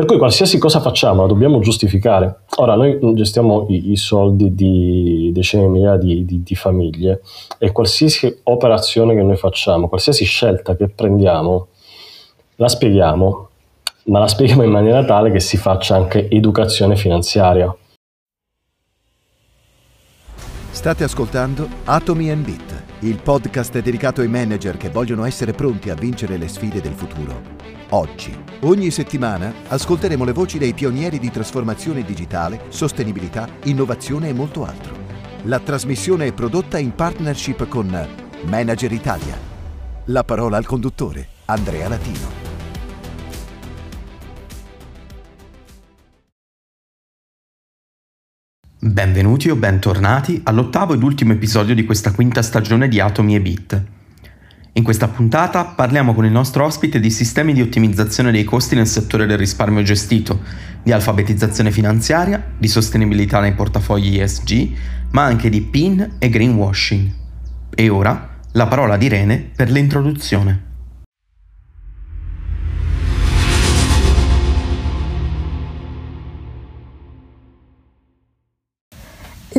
Per cui qualsiasi cosa facciamo la dobbiamo giustificare. Ora, noi gestiamo i, i soldi di decine di migliaia di, di, di, famiglie e qualsiasi operazione che noi facciamo, qualsiasi scelta che prendiamo, la spieghiamo, ma la spieghiamo in maniera tale che si faccia anche educazione finanziaria. State ascoltando Atomi and Bit, il podcast dedicato ai manager che vogliono essere pronti a vincere le sfide del futuro. Oggi, ogni settimana, ascolteremo le voci dei pionieri di trasformazione digitale, sostenibilità, innovazione e molto altro. La trasmissione è prodotta in partnership con Manager Italia. La parola al conduttore, Andrea Latino. Benvenuti o bentornati all'ottavo ed ultimo episodio di questa quinta stagione di Atomi e Bit. In questa puntata parliamo con il nostro ospite di sistemi di ottimizzazione dei costi nel settore del risparmio gestito, di alfabetizzazione finanziaria, di sostenibilità nei portafogli ESG, ma anche di PIN e greenwashing. E ora la parola di Irene per l'introduzione.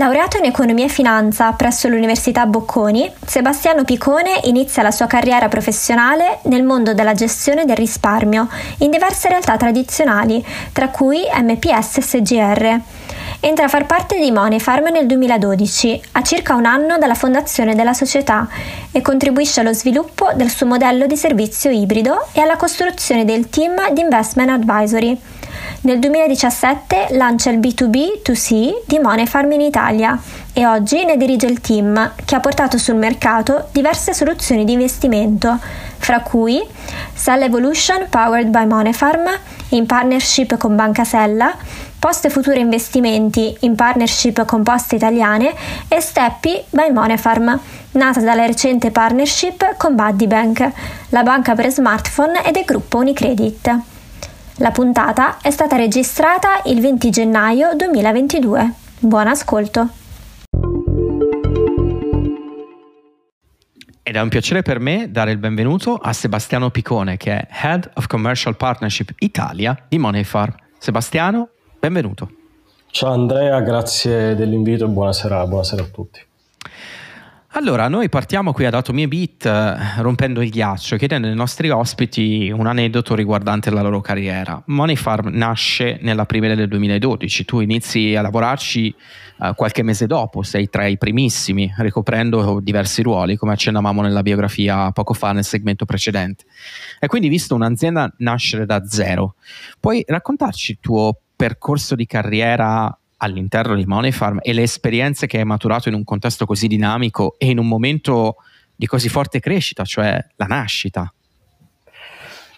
Laureato in economia e finanza presso l'Università Bocconi, Sebastiano Picone inizia la sua carriera professionale nel mondo della gestione del risparmio in diverse realtà tradizionali, tra cui MPS e SGR. Entra a far parte di Money Farm nel 2012, a circa un anno dalla fondazione della società, e contribuisce allo sviluppo del suo modello di servizio ibrido e alla costruzione del team di Investment Advisory. Nel 2017 lancia il B2B2C di Money Farm in Italia e oggi ne dirige il team che ha portato sul mercato diverse soluzioni di investimento, fra cui Cell Evolution Powered by Money Farm in partnership con Banca Sella, Poste Future Investimenti in partnership con Poste Italiane e Steppi by Monefarm, nata dalla recente partnership con Buddy Bank, la banca per smartphone e del gruppo Unicredit. La puntata è stata registrata il 20 gennaio 2022. Buon ascolto! Ed è un piacere per me dare il benvenuto a Sebastiano Picone, che è Head of Commercial Partnership Italia di Moneyfarm. Sebastiano, benvenuto. Ciao Andrea, grazie dell'invito e buonasera, buonasera a tutti. Allora, noi partiamo qui ad Atomi e Beat eh, rompendo il ghiaccio, chiedendo ai nostri ospiti un aneddoto riguardante la loro carriera. Money Farm nasce nella primavera del 2012, tu inizi a lavorarci eh, qualche mese dopo, sei tra i primissimi, ricoprendo diversi ruoli, come accennavamo nella biografia poco fa nel segmento precedente. E quindi visto un'azienda nascere da zero, puoi raccontarci il tuo percorso di carriera all'interno di Money Farm e le esperienze che hai maturato in un contesto così dinamico e in un momento di così forte crescita, cioè la nascita.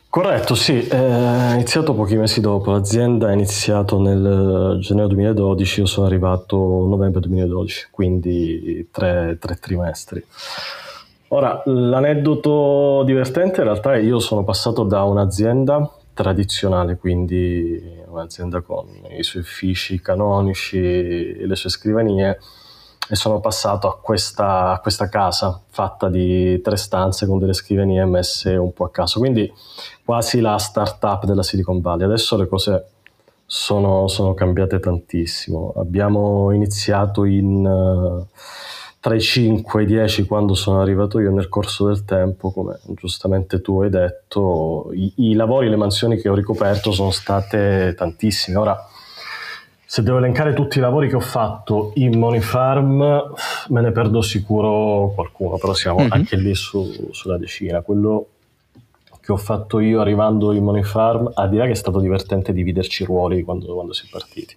Corretto, sì, è iniziato pochi mesi dopo, l'azienda è iniziato nel gennaio 2012, io sono arrivato novembre 2012, quindi tre, tre trimestri. Ora, l'aneddoto divertente in realtà è che io sono passato da un'azienda tradizionale, quindi un'azienda con i suoi uffici canonici e le sue scrivanie e sono passato a questa, a questa, casa fatta di tre stanze con delle scrivanie messe un po' a caso, quindi quasi la startup della Silicon Valley. Adesso le cose sono, sono cambiate tantissimo. Abbiamo iniziato in... Uh, tra i 5 e i 10 quando sono arrivato io nel corso del tempo, come giustamente tu hai detto, i, i lavori, le mansioni che ho ricoperto sono state tantissime. Ora, se devo elencare tutti i lavori che ho fatto in Money Farm, me ne perdo sicuro qualcuno, però siamo mm-hmm. anche lì su, sulla decina. Quello che ho fatto io arrivando in Money Farm, a dire che è stato divertente dividerci i ruoli quando, quando si è partiti.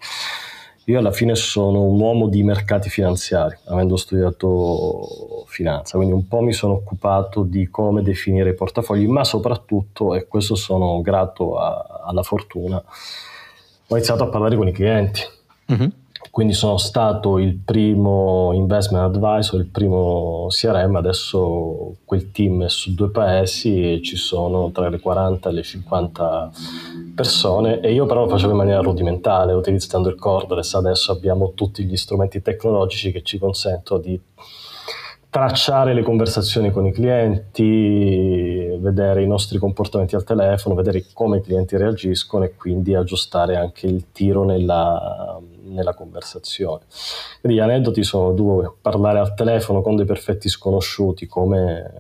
Io alla fine sono un uomo di mercati finanziari, avendo studiato finanza, quindi un po' mi sono occupato di come definire i portafogli, ma soprattutto, e questo sono grato a, alla fortuna, ho iniziato a parlare con i clienti. Mm-hmm. Quindi sono stato il primo investment advisor, il primo CRM, adesso quel team è su due paesi e ci sono tra le 40 e le 50 persone. E io però lo facevo in maniera rudimentale utilizzando il cordless, adesso abbiamo tutti gli strumenti tecnologici che ci consentono di tracciare le conversazioni con i clienti, vedere i nostri comportamenti al telefono, vedere come i clienti reagiscono e quindi aggiustare anche il tiro nella, nella conversazione. Quindi gli aneddoti sono due, parlare al telefono con dei perfetti sconosciuti come,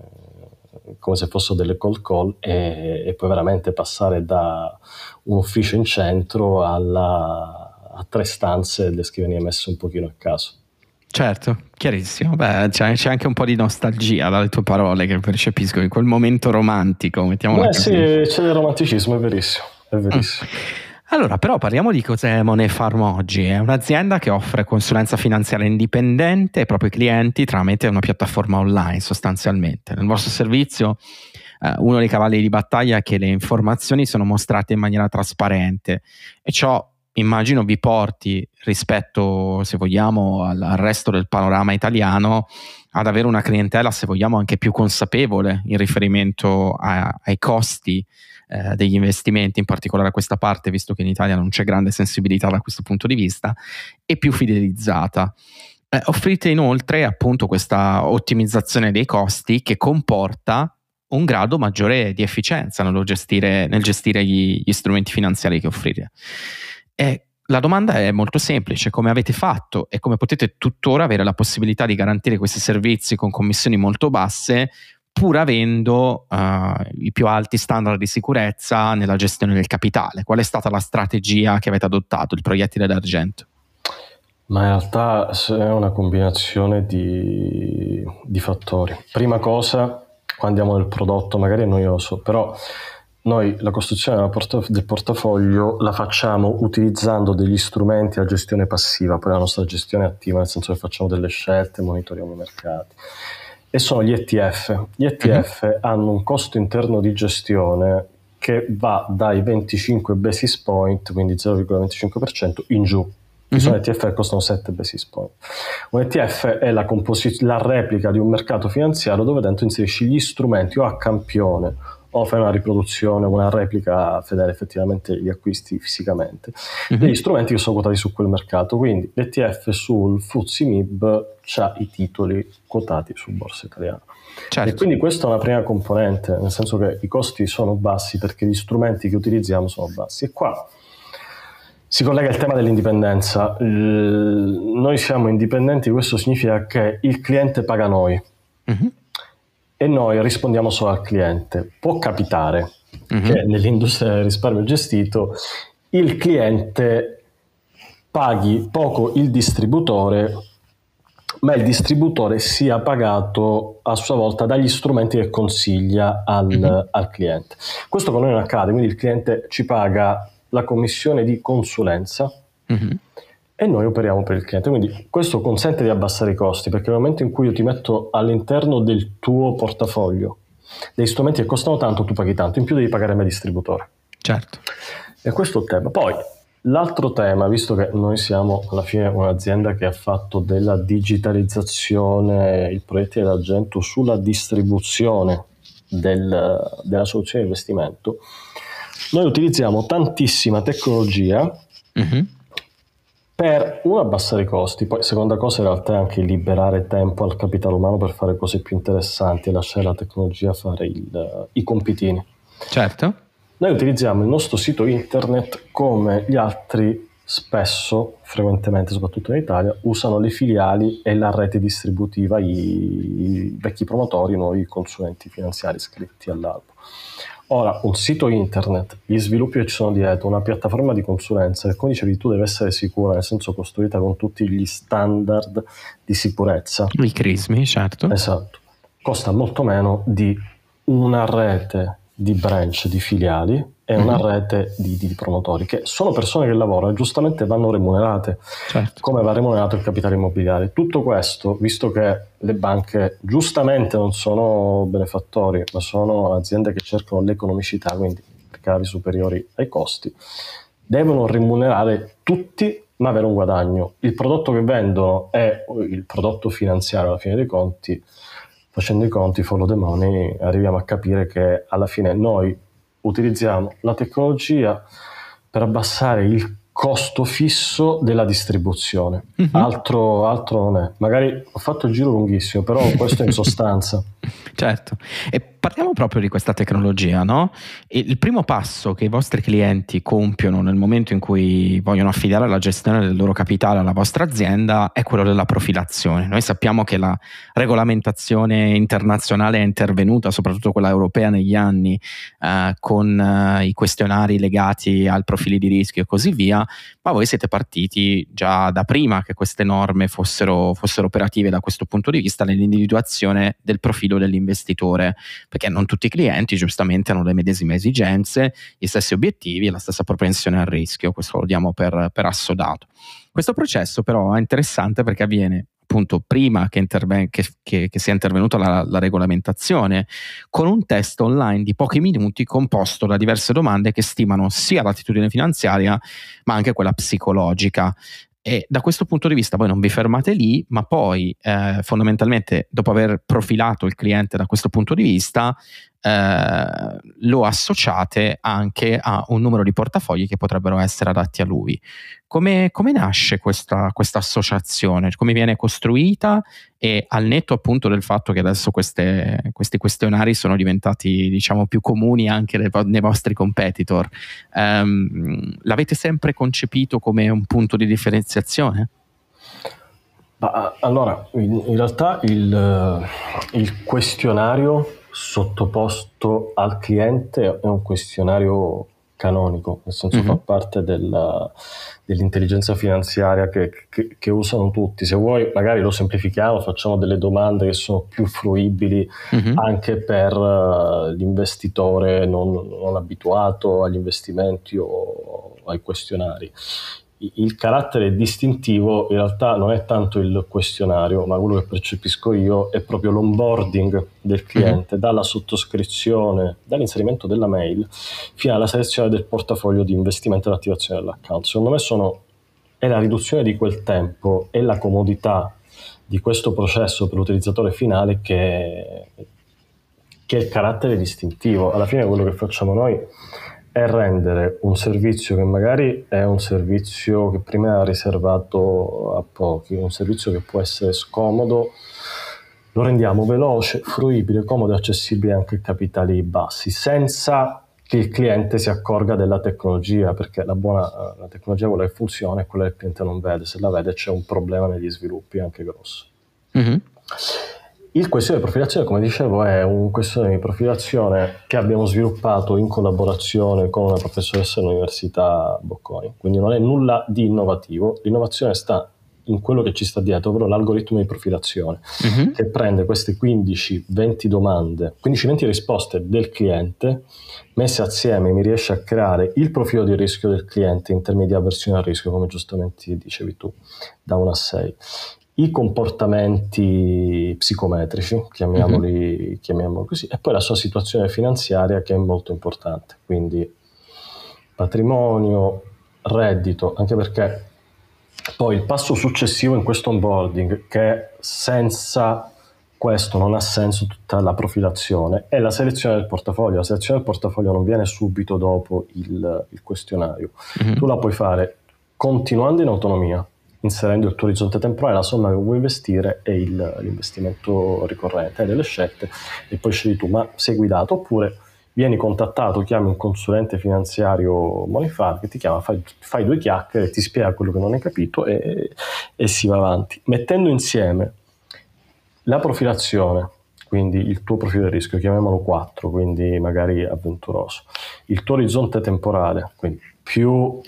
come se fossero delle call call e, e, poi veramente passare da un ufficio in centro alla, a tre stanze e le scrivanie messe un pochino a caso. Certo, chiarissimo. Beh, c'è, c'è, anche un po' di nostalgia dalle tue parole che percepisco in quel momento romantico. Beh, sì, c'è del romanticismo, è verissimo. È verissimo. Mm. Allora, però parliamo di cos'è Money Farm oggi. È un'azienda che offre consulenza finanziaria indipendente ai propri clienti tramite una piattaforma online sostanzialmente. Nel vostro servizio eh, uno dei cavalli di battaglia è che le informazioni sono mostrate in maniera trasparente e ciò immagino vi porti rispetto, se vogliamo, al, al resto del panorama italiano ad avere una clientela, se vogliamo, anche più consapevole in riferimento a, ai costi eh, degli investimenti, in particolare a questa parte, visto che in Italia non c'è grande sensibilità da questo punto di vista, e più fidelizzata. Eh, offrite inoltre appunto questa ottimizzazione dei costi che comporta un grado maggiore di efficienza nel gestire, nel gestire gli, gli strumenti finanziari che offrite. E la domanda è molto semplice, come avete fatto e come potete tuttora avere la possibilità di garantire questi servizi con commissioni molto basse pur avendo uh, i più alti standard di sicurezza nella gestione del capitale? Qual è stata la strategia che avete adottato, il proiettile d'argento? Ma in realtà è una combinazione di, di fattori. Prima cosa, quando andiamo nel prodotto, magari è noioso, però noi la costruzione del portafoglio la facciamo utilizzando degli strumenti a gestione passiva, poi la nostra gestione attiva, nel senso che facciamo delle scelte, monitoriamo i mercati. E sono gli ETF. Gli ETF. Mhm. hanno un costo interno di gestione che va dai 25 basis point, quindi 0,25% in giù. Uh-huh. Sono ETF che costano 7 basis point. Un ETF è la, composi- la replica di un mercato finanziario dove dentro inserisci gli strumenti o a campione o fai una riproduzione, una replica fedele effettivamente gli acquisti fisicamente, uh-huh. degli strumenti che sono quotati su quel mercato. Quindi l'ETF sul FTSE MIB ha i titoli quotati su borsa italiana. Certo. E quindi questa è una prima componente, nel senso che i costi sono bassi perché gli strumenti che utilizziamo sono bassi. E qua si collega il tema dell'indipendenza. noi siamo indipendenti, questo significa che il cliente paga noi. Uh-huh e noi rispondiamo solo al cliente. Può capitare uh-huh. che nell'industria del risparmio gestito il cliente paghi poco il distributore, ma il distributore sia pagato a sua volta dagli strumenti che consiglia al, uh-huh. al cliente. Questo con noi non accade, quindi il cliente ci paga la commissione di consulenza. Uh-huh e noi operiamo per il cliente. Quindi questo consente di abbassare i costi perché nel momento in cui io ti metto all'interno del tuo portafoglio dei strumenti che costano tanto, tu paghi tanto, in più devi pagare me distributore. Certo. E questo è il tema. Poi l'altro tema, visto che noi siamo alla fine un'azienda che ha fatto della digitalizzazione, il progetto d'argento sulla distribuzione del, della soluzione di investimento, noi utilizziamo tantissima tecnologia. Mm-hmm per uno abbassare i costi, poi seconda cosa in realtà è anche liberare tempo al capitale umano per fare cose più interessanti e lasciare la tecnologia fare il, i compitini. Certo. Noi utilizziamo il nostro sito internet come gli altri spesso, frequentemente, soprattutto in Italia, usano le filiali e la rete distributiva, i, i vecchi promotori, noi consulenti finanziari iscritti all'albo. Ora, un sito internet, gli sviluppi che ci sono dietro, una piattaforma di consulenza che, come dicevi tu, deve essere sicura, nel senso costruita con tutti gli standard di sicurezza. I crismi, certo. Esatto. Costa molto meno di una rete di branch, di filiali e una mm-hmm. rete di, di, promotori, che sono persone che lavorano e giustamente vanno remunerate, certo. come va remunerato il capitale immobiliare. Tutto questo, visto che le banche giustamente non sono benefattori, ma sono aziende che cercano l'economicità, quindi ricavi superiori ai costi, devono remunerare tutti ma avere un guadagno. Il prodotto che vendono è il prodotto finanziario alla fine dei conti facendo i conti, follow the money, arriviamo a capire che alla fine noi utilizziamo la tecnologia per abbassare il costo fisso della distribuzione. Mm-hmm. Altro, altro non è. Magari ho fatto il giro lunghissimo, però questo in sostanza. Certo. E parliamo proprio di questa tecnologia, no? il primo passo che i vostri clienti compiono nel momento in cui vogliono affidare la gestione del loro capitale alla vostra azienda è quello della profilazione. Noi sappiamo che la regolamentazione internazionale è intervenuta, soprattutto quella europea negli anni, eh, con eh, i questionari legati al profili di rischio e così via, ma voi siete partiti già da prima che queste norme fossero, fossero operative da questo punto di vista nell'individuazione del profilo dell'investitore perché non tutti i clienti giustamente hanno le medesime esigenze, gli stessi obiettivi e la stessa propensione al rischio, questo lo diamo per, per assodato. Questo processo però è interessante perché avviene appunto prima che, interven- che, che, che sia intervenuta la, la, regolamentazione, con un test online di pochi minuti composto da diverse domande che stimano sia l'attitudine finanziaria ma anche quella psicologica. E da questo punto di vista voi non vi fermate lì, ma poi eh, fondamentalmente dopo aver profilato il cliente da questo punto di vista, eh, lo associate anche a un numero di portafogli che potrebbero essere adatti a lui. Come, come nasce questa, questa, associazione? Come viene costruita? E al netto appunto del fatto che adesso queste, questi questionari sono diventati diciamo più comuni anche nei, nei vostri competitor, ehm, l'avete sempre concepito come un punto di differenziazione? allora, in, in realtà il, il questionario sottoposto al cliente è un questionario canonico, nel senso mm-hmm. fa parte della, dell'intelligenza finanziaria che, che, che, usano tutti. Se vuoi, magari lo semplifichiamo, facciamo delle domande che sono più fruibili mm-hmm. anche per uh, l'investitore non, non, abituato agli investimenti o ai questionari il carattere distintivo in realtà non è tanto il questionario, ma quello che percepisco io è proprio l'onboarding del cliente, mm-hmm. dalla sottoscrizione, dall'inserimento della mail fino alla selezione del portafoglio di investimento e l'attivazione dell'account. Secondo me sono, è la riduzione di quel tempo e la comodità di questo processo per l'utilizzatore finale che, che è il carattere distintivo. Alla fine quello che facciamo noi è rendere un servizio che magari è un servizio che prima era riservato a pochi, un servizio che può essere scomodo, lo rendiamo veloce, fruibile, comodo e accessibile anche a capitali bassi, senza che il cliente si accorga della tecnologia, perché la buona la tecnologia quella che funziona è quella che il cliente non vede, se la vede c'è un problema negli sviluppi anche grosso. Mm-hmm. Il questione di profilazione, come dicevo, è un questione di profilazione che abbiamo sviluppato in collaborazione con una professoressa dell'Università Bocconi, quindi non è nulla di innovativo, l'innovazione sta in quello che ci sta dietro, ovvero l'algoritmo di profilazione, uh-huh. che prende queste 15-20 domande, 15-20 risposte del cliente, messe assieme mi riesce a creare il profilo di rischio del cliente in termini di avversione al rischio, come giustamente dicevi tu, da 1 a 6 i comportamenti psicometrici, chiamiamoli, mm-hmm. chiamiamoli, così, e poi la sua situazione finanziaria che è molto importante, quindi patrimonio, reddito, anche perché poi il passo successivo in questo onboarding, che senza questo non ha senso tutta la profilazione, è la selezione del portafoglio. La selezione del portafoglio non viene subito dopo il, il questionario, mm-hmm. tu la puoi fare continuando in autonomia, inserendo il tuo orizzonte temporale, la somma che vuoi investire e il, l'investimento ricorrente, hai delle scelte e poi scegli tu, ma sei guidato oppure vieni contattato, chiami un consulente finanziario Moneyfarm che ti chiama, fai, fai, due chiacchiere, ti spiega quello che non hai capito e, e si va avanti. Mettendo insieme la profilazione, quindi il tuo profilo di rischio, chiamiamolo 4, quindi magari avventuroso, il tuo orizzonte temporale, quindi più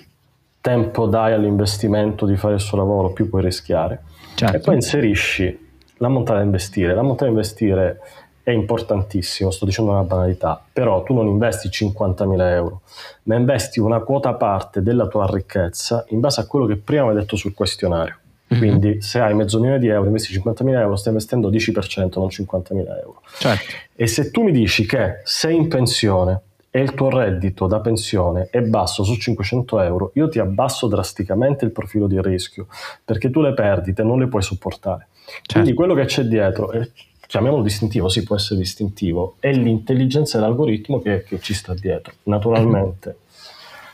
tempo dai all'investimento di fare il suo lavoro, più puoi rischiare. Certo. E poi inserisci la montata da investire. La montata da investire è importantissimo, sto dicendo una banalità, però tu non investi 50.000 euro, ma investi una quota parte della tua ricchezza in base a quello che prima avevi detto sul questionario. Mm-hmm. Quindi se hai mezzo milione di euro, investi 50.000 euro, stai investendo 10%, non 50.000 euro. Certo. E se tu mi dici che sei in pensione e il tuo reddito da pensione è basso su 500 euro, io ti abbasso drasticamente il profilo di rischio perché tu le perdite non le puoi sopportare. Certo. Quindi quello che c'è dietro, è, chiamiamolo distintivo, sì può essere distintivo, è l'intelligenza dell'algoritmo che, che ci sta dietro. Naturalmente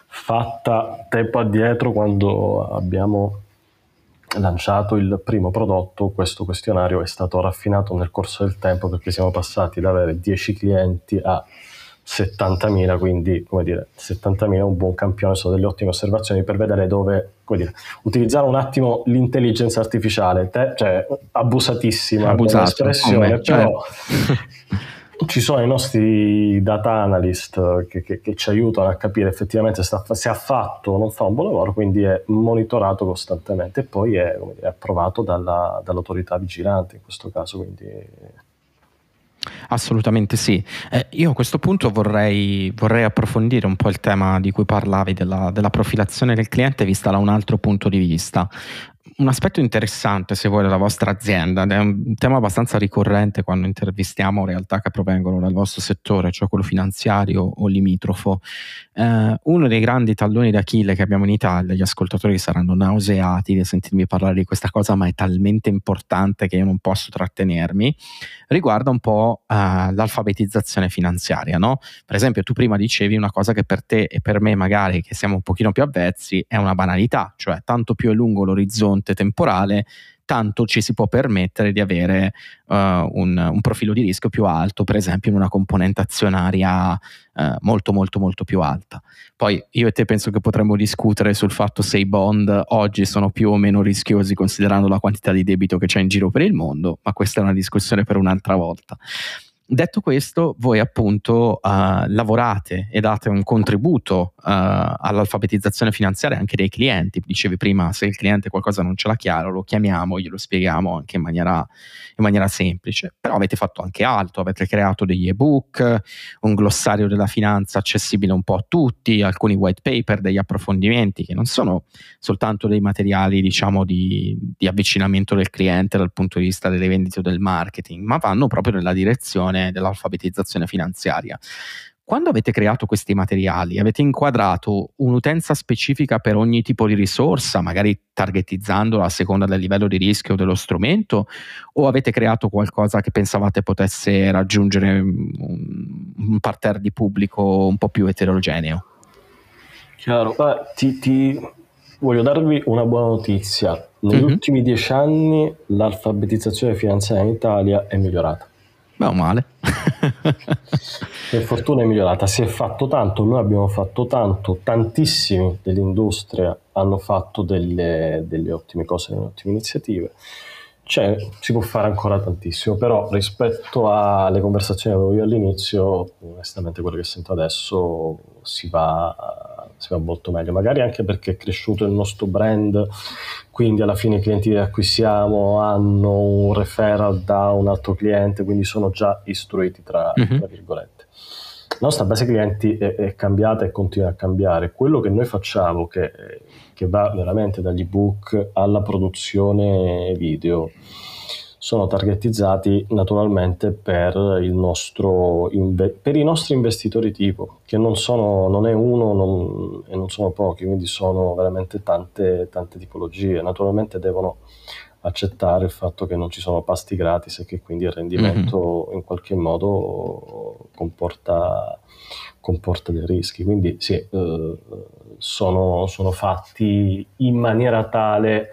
fatta tempo addietro quando abbiamo lanciato il primo prodotto, questo questionario è stato raffinato nel corso del tempo perché siamo passati da avere 10 clienti a 70.000, quindi come dire, 70.000 è un buon campione, sono delle ottime osservazioni per vedere dove, come dire, utilizzare un attimo l'intelligenza artificiale, te, cioè abusatissima Abusato, espressione, però ci sono i nostri data analyst che, che, che ci aiutano a capire effettivamente se, se, ha fatto o non fa un buon lavoro, quindi è monitorato costantemente e poi è, dire, approvato dalla, dall'autorità vigilante in questo caso, quindi Assolutamente sì. Eh, io a questo punto vorrei, vorrei, approfondire un po' il tema di cui parlavi della, della, profilazione del cliente vista da un altro punto di vista un aspetto interessante, se vuoi, della vostra azienda, ed è un tema abbastanza ricorrente quando intervistiamo realtà che provengono dal vostro settore, cioè quello finanziario o limitrofo. Eh, uno dei grandi talloni d'Achille che abbiamo in Italia, gli ascoltatori saranno nauseati di sentirmi parlare di questa cosa, ma è talmente importante che io non posso trattenermi, riguarda un po' eh, l'alfabetizzazione finanziaria. No? Per esempio, tu prima dicevi una cosa che per te e per me, magari che siamo un pochino più avvezzi, è una banalità, cioè tanto più è lungo l'orizzonte orizzonte temporale, tanto ci si può permettere di avere uh, un, un, profilo di rischio più alto, per esempio in una componente azionaria uh, molto molto molto più alta. Poi io e te penso che potremmo discutere sul fatto se i bond oggi sono più o meno rischiosi considerando la quantità di debito che c'è in giro per il mondo, ma questa è una discussione per un'altra volta. Detto questo, voi appunto uh, lavorate e date un contributo uh, all'alfabetizzazione finanziaria anche dei clienti. Dicevi prima, se il cliente qualcosa non ce l'ha chiaro, lo chiamiamo, glielo spieghiamo anche in maniera, in maniera semplice. Però avete fatto anche altro, avete creato degli ebook, un glossario della finanza accessibile un po' a tutti, alcuni white paper, degli approfondimenti che non sono soltanto dei materiali, diciamo, di, di avvicinamento del cliente dal punto di vista delle vendite o del marketing, ma vanno proprio nella direzione dell'alfabetizzazione finanziaria. Quando avete creato questi materiali, avete inquadrato un'utenza specifica per ogni tipo di risorsa, magari targetizzandola a seconda del livello di rischio dello strumento, o avete creato qualcosa che pensavate potesse raggiungere un, un parterre di pubblico un po' più eterogeneo? Chiaro, Beh, ti, ti, voglio darvi una buona notizia. Negli mm-hmm. ultimi dieci anni l'alfabetizzazione finanziaria in Italia è migliorata. Beh, o male. per fortuna è migliorata, si è fatto tanto, noi abbiamo fatto tanto, tantissimi dell'industria hanno fatto delle, delle ottime cose, delle ottime iniziative. Cioè, si può fare ancora tantissimo, però rispetto alle conversazioni che avevo io all'inizio, onestamente quello che sento adesso si va si va molto meglio, magari anche perché è cresciuto il nostro brand, quindi alla fine i clienti che acquistiamo hanno un referral da un altro cliente, quindi sono già istruiti tra, mm-hmm. tra virgolette. La nostra base clienti è, è, cambiata e continua a cambiare. Quello che noi facciamo, che, che va veramente dagli ebook alla produzione video, sono targetizzati naturalmente per, nostro, per, i nostri investitori tipo, che non, sono, non è uno non, e non sono pochi, quindi sono veramente tante, tante tipologie. Naturalmente devono accettare il fatto che non ci sono pasti gratis e che quindi il rendimento mm-hmm. in qualche modo comporta, comporta, dei rischi. Quindi sì, eh, sono, sono fatti in maniera tale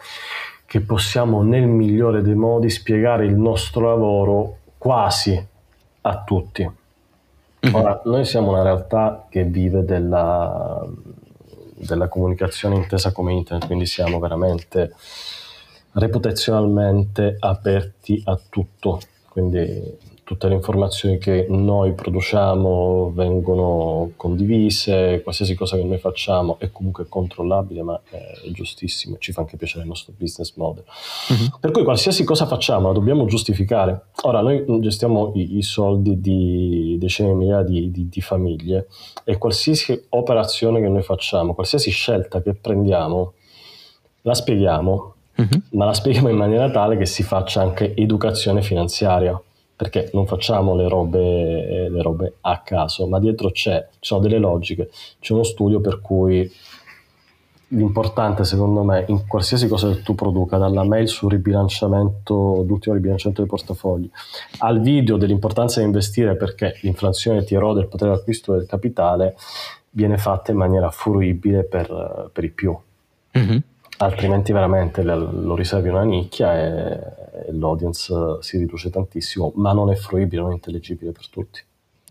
che possiamo nel migliore dei modi spiegare il nostro lavoro quasi a tutti. Mm-hmm. Ora, noi siamo una realtà che vive della, della comunicazione intesa come internet, quindi siamo veramente reputazionalmente aperti a tutto. Quindi tutte le informazioni che noi produciamo vengono condivise, qualsiasi cosa che noi facciamo è comunque controllabile, ma è giustissimo, ci fa anche piacere il nostro business model. Uh-huh. Per cui qualsiasi cosa facciamo la dobbiamo giustificare. Ora, noi gestiamo i, i soldi di decine di migliaia di, di, di famiglie e qualsiasi operazione che noi facciamo, qualsiasi scelta che prendiamo, la spieghiamo, uh-huh. ma la spieghiamo in maniera tale che si faccia anche educazione finanziaria perché non facciamo le robe, le robe a caso, ma dietro c'è, ci sono delle logiche, c'è uno studio per cui l'importante secondo me in qualsiasi cosa che tu produca, dalla mail sul ribilanciamento, l'ultimo ribilanciamento dei portafogli, al video dell'importanza di investire perché l'inflazione ti erode il potere d'acquisto del capitale, viene fatta in maniera fruibile per, per i più. Mm-hmm. Altrimenti veramente lo riservi una nicchia e, l'audience si riduce tantissimo, ma non è fruibile, non è intelligibile per tutti.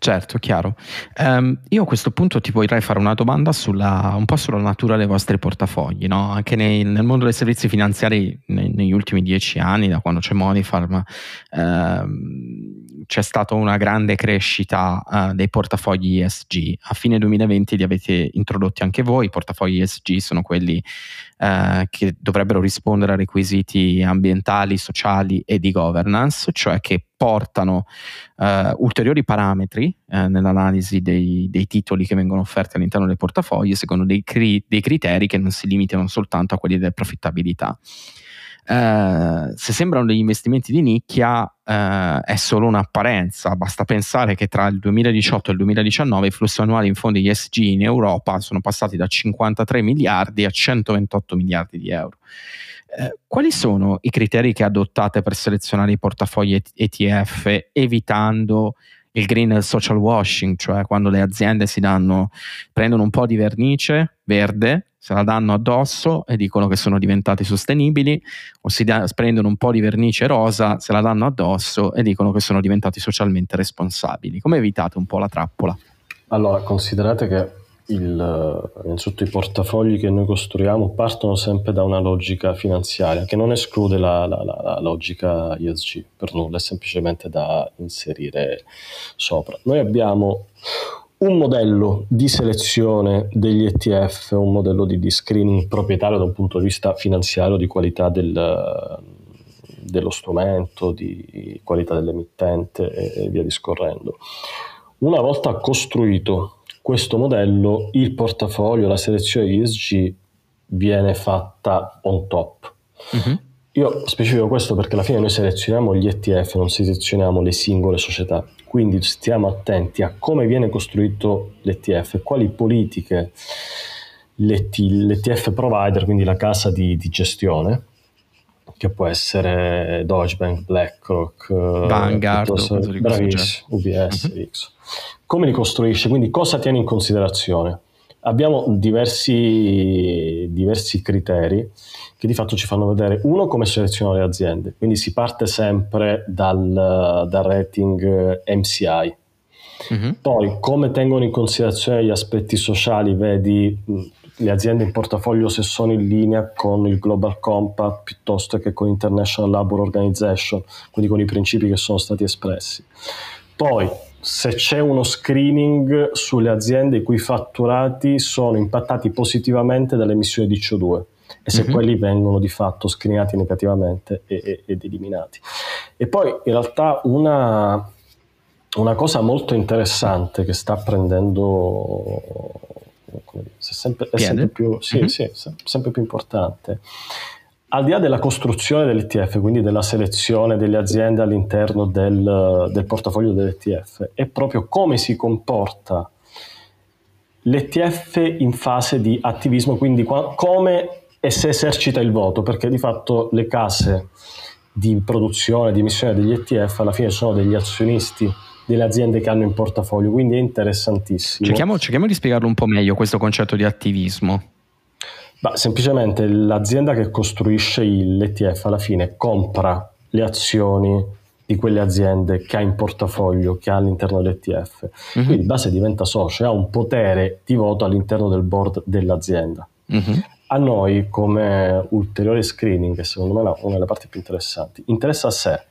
Certo, chiaro. Um, io a questo punto ti vorrei fare una domanda sulla, un po' sulla natura dei vostri portafogli. No? Anche nei, nel mondo dei servizi finanziari nei, negli ultimi dieci anni, da quando c'è Monifarm, ehm, c'è stata una grande crescita uh, dei portafogli ESG. A fine 2020 li avete introdotti anche voi. I portafogli ESG sono quelli uh, che dovrebbero rispondere a requisiti ambientali, sociali e di governance, cioè che portano uh, ulteriori parametri nell'analisi dei, dei, titoli che vengono offerti all'interno del portafoglio secondo dei, cri- dei criteri che non si limitano soltanto a quelli della profittabilità. Uh, se sembrano degli investimenti di nicchia, uh, è solo un'apparenza. Basta pensare che tra il 2018 e il 2019 i flussi annuali in fondi ESG in Europa sono passati da 53 miliardi a 128 miliardi di euro. Uh, quali sono i criteri che adottate per selezionare i portafogli ETF evitando il green social washing, cioè quando le aziende si danno, prendono un po' di vernice verde se la danno addosso e dicono che sono diventati sostenibili, o si da, prendono un po' di vernice rosa, se la danno addosso e dicono che sono diventati socialmente responsabili. Come evitate un po' la trappola? Allora, considerate che il, innanzitutto i portafogli che noi costruiamo partono sempre da una logica finanziaria che non esclude la, la, la, la logica ESG per nulla, è semplicemente da inserire sopra. Noi abbiamo un modello di selezione degli ETF, un modello di, di screening proprietario da un punto di vista finanziario, di qualità del, dello strumento, di qualità dell'emittente e, e via discorrendo. Una volta costruito questo modello, il portafoglio, la selezione ESG viene fatta on top. Uh-huh. Io specifico questo perché alla fine noi selezioniamo gli ETF, non selezioniamo le singole società, quindi stiamo attenti a come viene costruito l'ETF, quali politiche l'ETF provider, quindi la casa di, di gestione, che può essere Deutsche Bank, BlackRock, Vanguard, bravissimo, UBS, uh-huh. X. Come li costruisce? Quindi cosa tiene in considerazione? Abbiamo diversi, diversi criteri che di fatto ci fanno vedere uno come selezionare le aziende, quindi si parte sempre dal, dal rating MCI, mm-hmm. poi come tengono in considerazione gli aspetti sociali, vedi le aziende in portafoglio se sono in linea con il Global Compact piuttosto che con l'International Labour Organization, quindi con i principi che sono stati espressi. Poi se c'è uno screening sulle aziende i cui fatturati sono impattati positivamente dalle emissioni di CO2 e se mm-hmm. quelli vengono di fatto screenati negativamente e, ed eliminati. E poi in realtà una, una cosa molto interessante che sta prendendo dire, è sempre, sempre più, sì, mm-hmm. sì, sempre più importante al di là della costruzione dell'ETF, quindi della selezione delle aziende all'interno del, del portafoglio dell'ETF, è proprio come si comporta l'ETF in fase di attivismo, quindi qua, come e se esercita il voto, perché di fatto le case di produzione, di emissione degli ETF alla fine sono degli azionisti delle aziende che hanno in portafoglio, quindi è interessantissimo. Cerchiamo, cerchiamo di spiegarlo un po' meglio questo concetto di attivismo. Bah, semplicemente l'azienda che costruisce l'ETF alla fine compra le azioni di quelle aziende che ha in portafoglio, che ha all'interno dell'ETF. Mm-hmm. Quindi di base diventa socio e ha un potere di voto all'interno del board dell'azienda. Mm-hmm. A noi, come ulteriore screening, che secondo me è una delle parti più interessanti, interessa a sé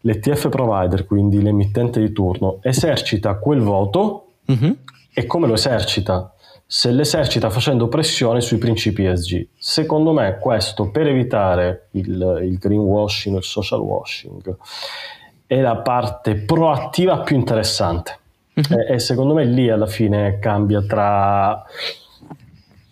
l'ETF provider, quindi l'emittente di turno, esercita quel voto mm-hmm. e come lo esercita? Se l'esercita facendo pressione sui principi ESG. Secondo me questo per evitare il, il greenwashing, il social washing, è la parte proattiva più interessante. Mm-hmm. E, e secondo me lì alla fine cambia tra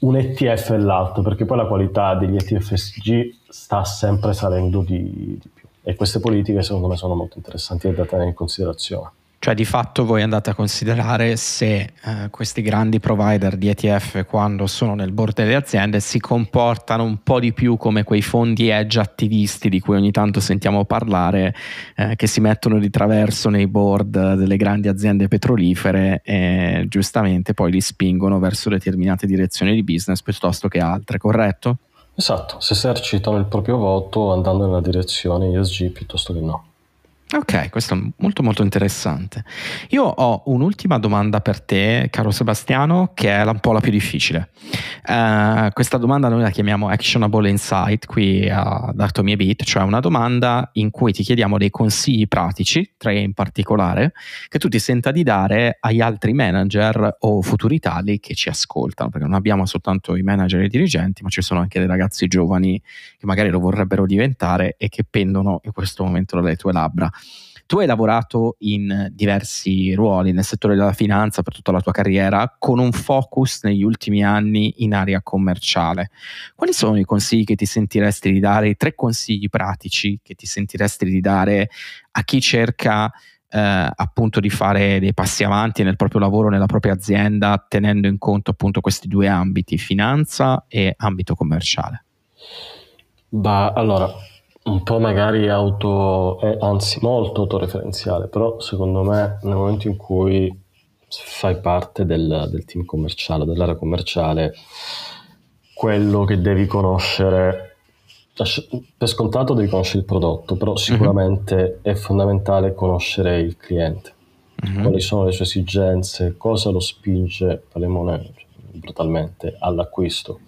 un ETF e l'altro, perché poi la qualità degli ETF SG sta sempre salendo di, di più. E queste politiche secondo me sono molto interessanti da tenere in considerazione. Cioè di fatto voi andate a considerare se eh, questi grandi provider di ETF quando sono nel board delle aziende si comportano un po' di più come quei fondi edge attivisti di cui ogni tanto sentiamo parlare, eh, che si mettono di traverso nei board delle grandi aziende petrolifere e giustamente poi li spingono verso determinate direzioni di business piuttosto che altre, corretto? Esatto, si esercitano il proprio voto andando nella direzione ESG piuttosto che no. Ok, questo è molto molto interessante. Io ho un'ultima domanda per te, caro Sebastiano, che è un po' la più difficile. Uh, questa domanda noi la chiamiamo Actionable Insight qui ad Atomy Beat, cioè una domanda in cui ti chiediamo dei consigli pratici, tre in particolare, che tu ti senta di dare agli altri manager o futuri tali che ci ascoltano, perché non abbiamo soltanto i manager e i dirigenti, ma ci sono anche dei ragazzi giovani che magari lo vorrebbero diventare e che pendono in questo momento dalle tue labbra. Tu hai lavorato in diversi ruoli nel settore della finanza per tutta la tua carriera, con un focus negli ultimi anni in area commerciale. Quali sono i consigli che ti sentiresti di dare, i tre consigli pratici che ti sentiresti di dare a chi cerca eh, appunto di fare dei passi avanti nel proprio lavoro, nella propria azienda, tenendo in conto appunto questi due ambiti, finanza e ambito commerciale? Bah, allora, un po' magari auto, eh, anzi molto autoreferenziale, però secondo me nel momento in cui fai parte del, del team commerciale, dell'area commerciale, quello che devi conoscere, per scontato devi conoscere il prodotto, però mhm. sicuramente mm-hmm. è fondamentale conoscere il cliente, mm-hmm. quali sono le sue esigenze, cosa lo spinge, parliamo brutalmente, all'acquisto,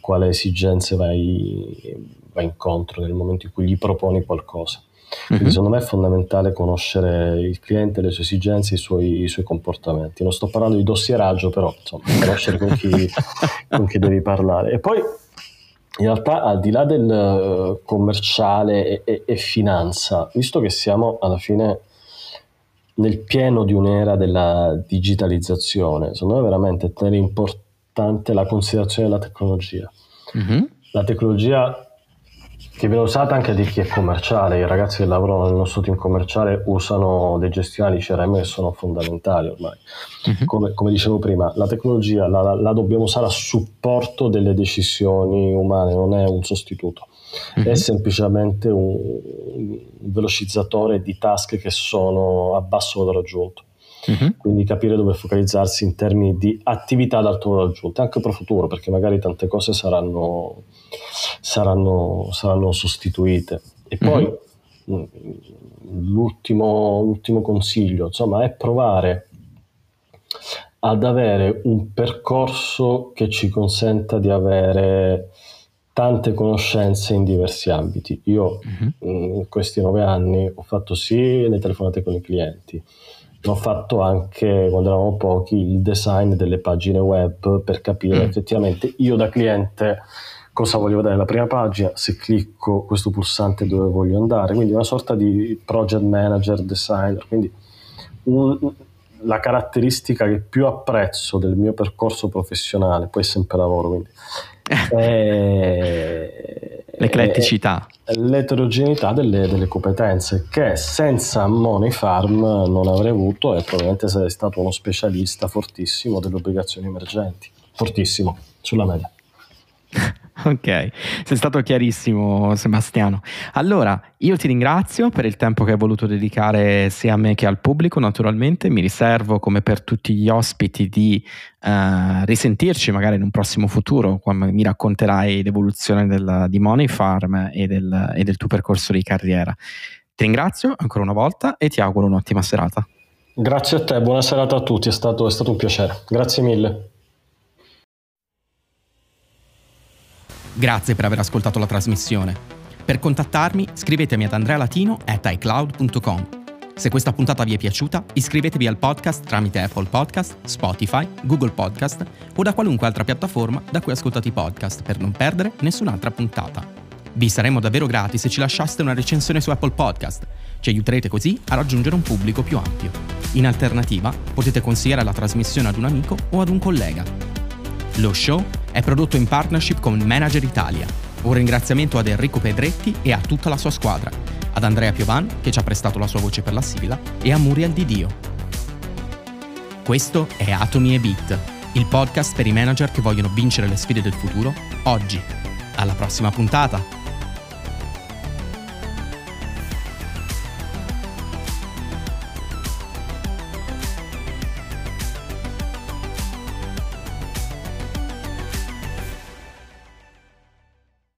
quale esigenze vai va incontro nel momento in cui gli proponi qualcosa. Quindi mm-hmm. secondo me è fondamentale conoscere il cliente, le sue esigenze, i suoi, i suoi comportamenti. Non sto parlando di dossieraggio, però insomma, conoscere con chi, con chi devi parlare. E poi in realtà al di là del eh, commerciale e, e, e, finanza, visto che siamo alla fine nel pieno di un'era della digitalizzazione, secondo me è veramente tenere importante la considerazione della tecnologia. Mm-hmm. La tecnologia che viene usata anche di chi è commerciale. I ragazzi che lavorano nel nostro team commerciale usano dei gestionali CRM che sono fondamentali ormai. Uh-huh. Come, come, dicevo prima, la tecnologia la, la, dobbiamo usare a supporto delle decisioni umane, non è un sostituto. Uh-huh. È semplicemente un, un velocizzatore di task che sono a basso valore aggiunto. Uh-huh. Quindi capire dove focalizzarsi in termini di attività ad alto valore aggiunto, anche pro futuro, perché magari tante cose saranno, saranno, saranno sostituite. E poi uh-huh. l'ultimo, l'ultimo consiglio, insomma, è provare ad avere un percorso che ci consenta di avere tante conoscenze in diversi ambiti. Io uh-huh. in questi nove anni ho fatto sì le telefonate con i clienti, ho fatto anche quando eravamo pochi il design delle pagine web per capire mm. effettivamente io da cliente cosa voglio vedere. Nella prima pagina, se clicco questo pulsante dove voglio andare, quindi una sorta di project manager, designer, quindi un, la caratteristica che più apprezzo del mio percorso professionale, poi sempre lavoro, quindi è, l'ecletticità. L'eterogeneità delle, delle, competenze che senza Money Farm non avrei avuto e probabilmente sarei stato uno specialista fortissimo delle obbligazioni emergenti, fortissimo, sulla media. Ok, sei stato chiarissimo Sebastiano. Allora, io ti ringrazio per il tempo che hai voluto dedicare sia a me che al pubblico, naturalmente. Mi riservo, come per tutti gli ospiti, di uh, risentirci magari in un prossimo futuro, quando mi racconterai l'evoluzione del, di Money Farm e del, e del tuo percorso di carriera. Ti ringrazio ancora una volta e ti auguro un'ottima serata. Grazie a te, buona serata a tutti, è stato, è stato un piacere. Grazie mille. Grazie per aver ascoltato la trasmissione. Per contattarmi scrivetemi ad andrealatino.icloud.com. Se questa puntata vi è piaciuta, iscrivetevi al podcast tramite Apple Podcast, Spotify, Google Podcast o da qualunque altra piattaforma da cui ascoltate i podcast per non perdere nessun'altra puntata. Vi saremmo davvero grati se ci lasciaste una recensione su Apple Podcast. Ci aiuterete così a raggiungere un pubblico più ampio. In alternativa, potete consigliare la trasmissione ad un amico o ad un collega. Lo show è prodotto in partnership con Manager Italia. Un ringraziamento ad Enrico Pedretti e a tutta la sua squadra, ad Andrea Piovan che ci ha prestato la sua voce per la sigla e a Muriel Di Dio. Questo è Atomi e Bit, il podcast per i manager che vogliono vincere le sfide del futuro oggi. Alla prossima puntata!